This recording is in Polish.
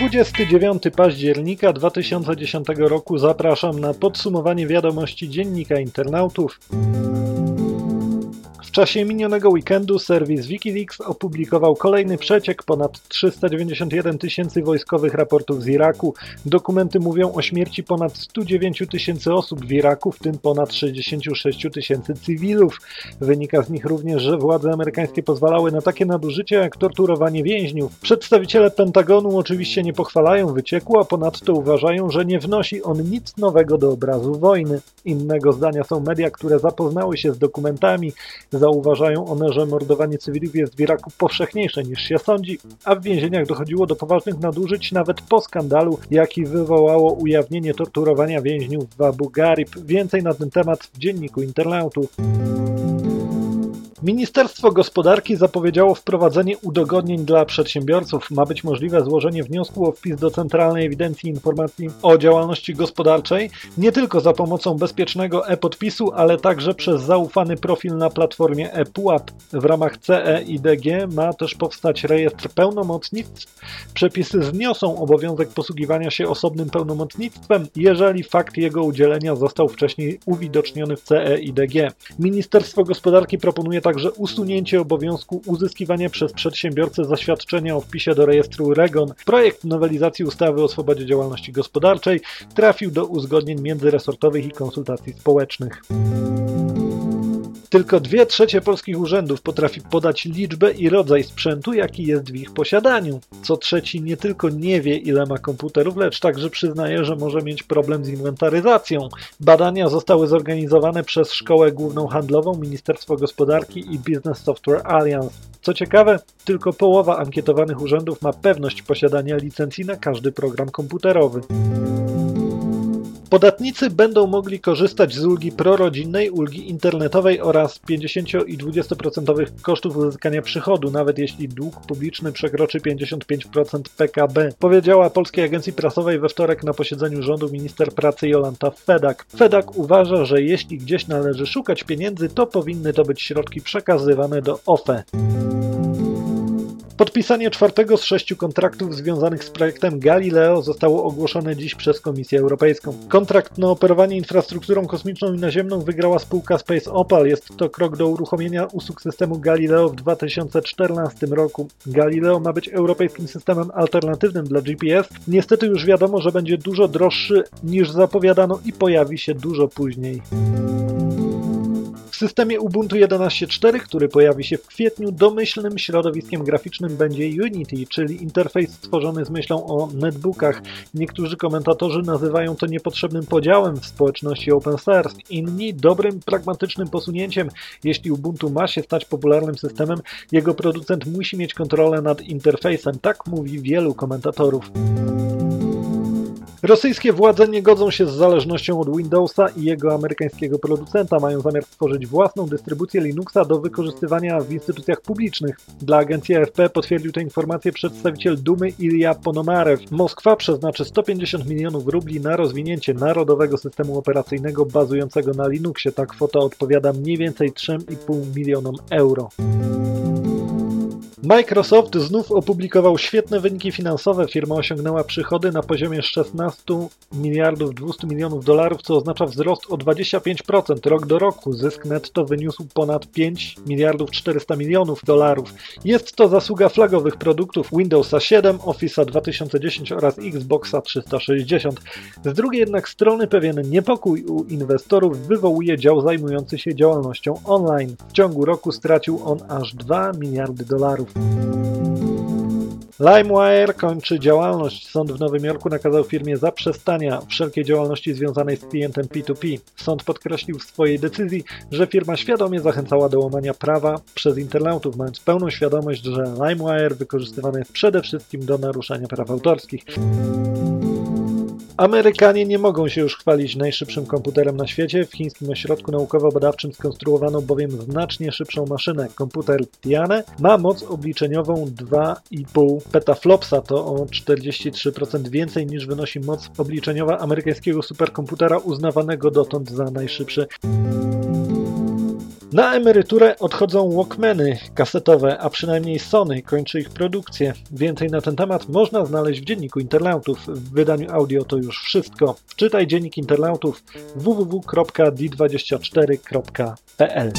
29 października 2010 roku zapraszam na podsumowanie wiadomości dziennika internautów. W czasie minionego weekendu serwis Wikileaks opublikował kolejny przeciek ponad 391 tysięcy wojskowych raportów z Iraku. Dokumenty mówią o śmierci ponad 109 tysięcy osób w Iraku, w tym ponad 66 tysięcy cywilów. Wynika z nich również, że władze amerykańskie pozwalały na takie nadużycia jak torturowanie więźniów. Przedstawiciele Pentagonu oczywiście nie pochwalają wycieku, a ponadto uważają, że nie wnosi on nic nowego do obrazu wojny. Innego zdania są media, które zapoznały się z dokumentami. Zauważają one, że mordowanie cywilów jest w Iraku powszechniejsze niż się sądzi, a w więzieniach dochodziło do poważnych nadużyć nawet po skandalu, jaki wywołało ujawnienie torturowania więźniów w Abu Ghraib. Więcej na ten temat w dzienniku internautów. Ministerstwo Gospodarki zapowiedziało wprowadzenie udogodnień dla przedsiębiorców. Ma być możliwe złożenie wniosku o wpis do Centralnej Ewidencji Informacji o Działalności Gospodarczej nie tylko za pomocą bezpiecznego e-podpisu, ale także przez zaufany profil na platformie ePUAP. W ramach CEIDG ma też powstać rejestr pełnomocnictw. Przepisy zniosą obowiązek posługiwania się osobnym pełnomocnictwem, jeżeli fakt jego udzielenia został wcześniej uwidoczniony w CEIDG. Ministerstwo Gospodarki proponuje także usunięcie obowiązku uzyskiwania przez przedsiębiorcę zaświadczenia o wpisie do rejestru REGON. Projekt nowelizacji ustawy o swobodzie działalności gospodarczej trafił do uzgodnień międzyresortowych i konsultacji społecznych. Tylko dwie trzecie polskich urzędów potrafi podać liczbę i rodzaj sprzętu, jaki jest w ich posiadaniu. Co trzeci nie tylko nie wie, ile ma komputerów, lecz także przyznaje, że może mieć problem z inwentaryzacją. Badania zostały zorganizowane przez Szkołę Główną Handlową, Ministerstwo Gospodarki i Business Software Alliance. Co ciekawe, tylko połowa ankietowanych urzędów ma pewność posiadania licencji na każdy program komputerowy. Podatnicy będą mogli korzystać z ulgi prorodzinnej, ulgi internetowej oraz 50 i 20% kosztów uzyskania przychodu, nawet jeśli dług publiczny przekroczy 55% PKB, powiedziała Polskiej Agencji Prasowej we wtorek na posiedzeniu rządu minister pracy Jolanta Fedak. Fedak uważa, że jeśli gdzieś należy szukać pieniędzy, to powinny to być środki przekazywane do OFE. Podpisanie czwartego z sześciu kontraktów związanych z projektem Galileo zostało ogłoszone dziś przez Komisję Europejską. Kontrakt na operowanie infrastrukturą kosmiczną i naziemną wygrała spółka Space Opal. Jest to krok do uruchomienia usług systemu Galileo w 2014 roku. Galileo ma być europejskim systemem alternatywnym dla GPS. Niestety już wiadomo, że będzie dużo droższy niż zapowiadano i pojawi się dużo później. Systemie Ubuntu 11.4, który pojawi się w kwietniu, domyślnym środowiskiem graficznym będzie Unity, czyli interfejs stworzony z myślą o netbookach. Niektórzy komentatorzy nazywają to niepotrzebnym podziałem w społeczności open source, inni dobrym, pragmatycznym posunięciem. Jeśli Ubuntu ma się stać popularnym systemem, jego producent musi mieć kontrolę nad interfejsem, tak mówi wielu komentatorów. Rosyjskie władze nie godzą się z zależnością od Windowsa i jego amerykańskiego producenta. Mają zamiar stworzyć własną dystrybucję Linuxa do wykorzystywania w instytucjach publicznych. Dla agencji AFP potwierdził tę informację przedstawiciel Dumy Ilya Ponomarew. Moskwa przeznaczy 150 milionów rubli na rozwinięcie narodowego systemu operacyjnego bazującego na Linuxie. Ta kwota odpowiada mniej więcej 3,5 milionom euro. Microsoft znów opublikował świetne wyniki finansowe. Firma osiągnęła przychody na poziomie 16 miliardów 200 milionów dolarów, co oznacza wzrost o 25% rok do roku. Zysk netto wyniósł ponad 5 miliardów 400 milionów dolarów. Jest to zasługa flagowych produktów Windowsa 7, Office'a 2010 oraz Xboxa 360. Z drugiej jednak strony pewien niepokój u inwestorów wywołuje dział zajmujący się działalnością online. W ciągu roku stracił on aż 2 miliardy dolarów. LimeWire kończy działalność. Sąd w Nowym Jorku nakazał firmie zaprzestania wszelkiej działalności związanej z klientem P2P. Sąd podkreślił w swojej decyzji, że firma świadomie zachęcała do łamania prawa przez internautów, mając pełną świadomość, że LimeWire wykorzystywany jest przede wszystkim do naruszania praw autorskich. Amerykanie nie mogą się już chwalić najszybszym komputerem na świecie. W chińskim ośrodku naukowo-badawczym skonstruowano bowiem znacznie szybszą maszynę. Komputer Tiane ma moc obliczeniową 2,5 petaflopsa, to o 43% więcej niż wynosi moc obliczeniowa amerykańskiego superkomputera uznawanego dotąd za najszybszy. Na emeryturę odchodzą Walkmany kasetowe, a przynajmniej Sony kończy ich produkcję. Więcej na ten temat można znaleźć w Dzienniku Internautów. W wydaniu audio to już wszystko. Wczytaj Dziennik Internautów www.d24.pl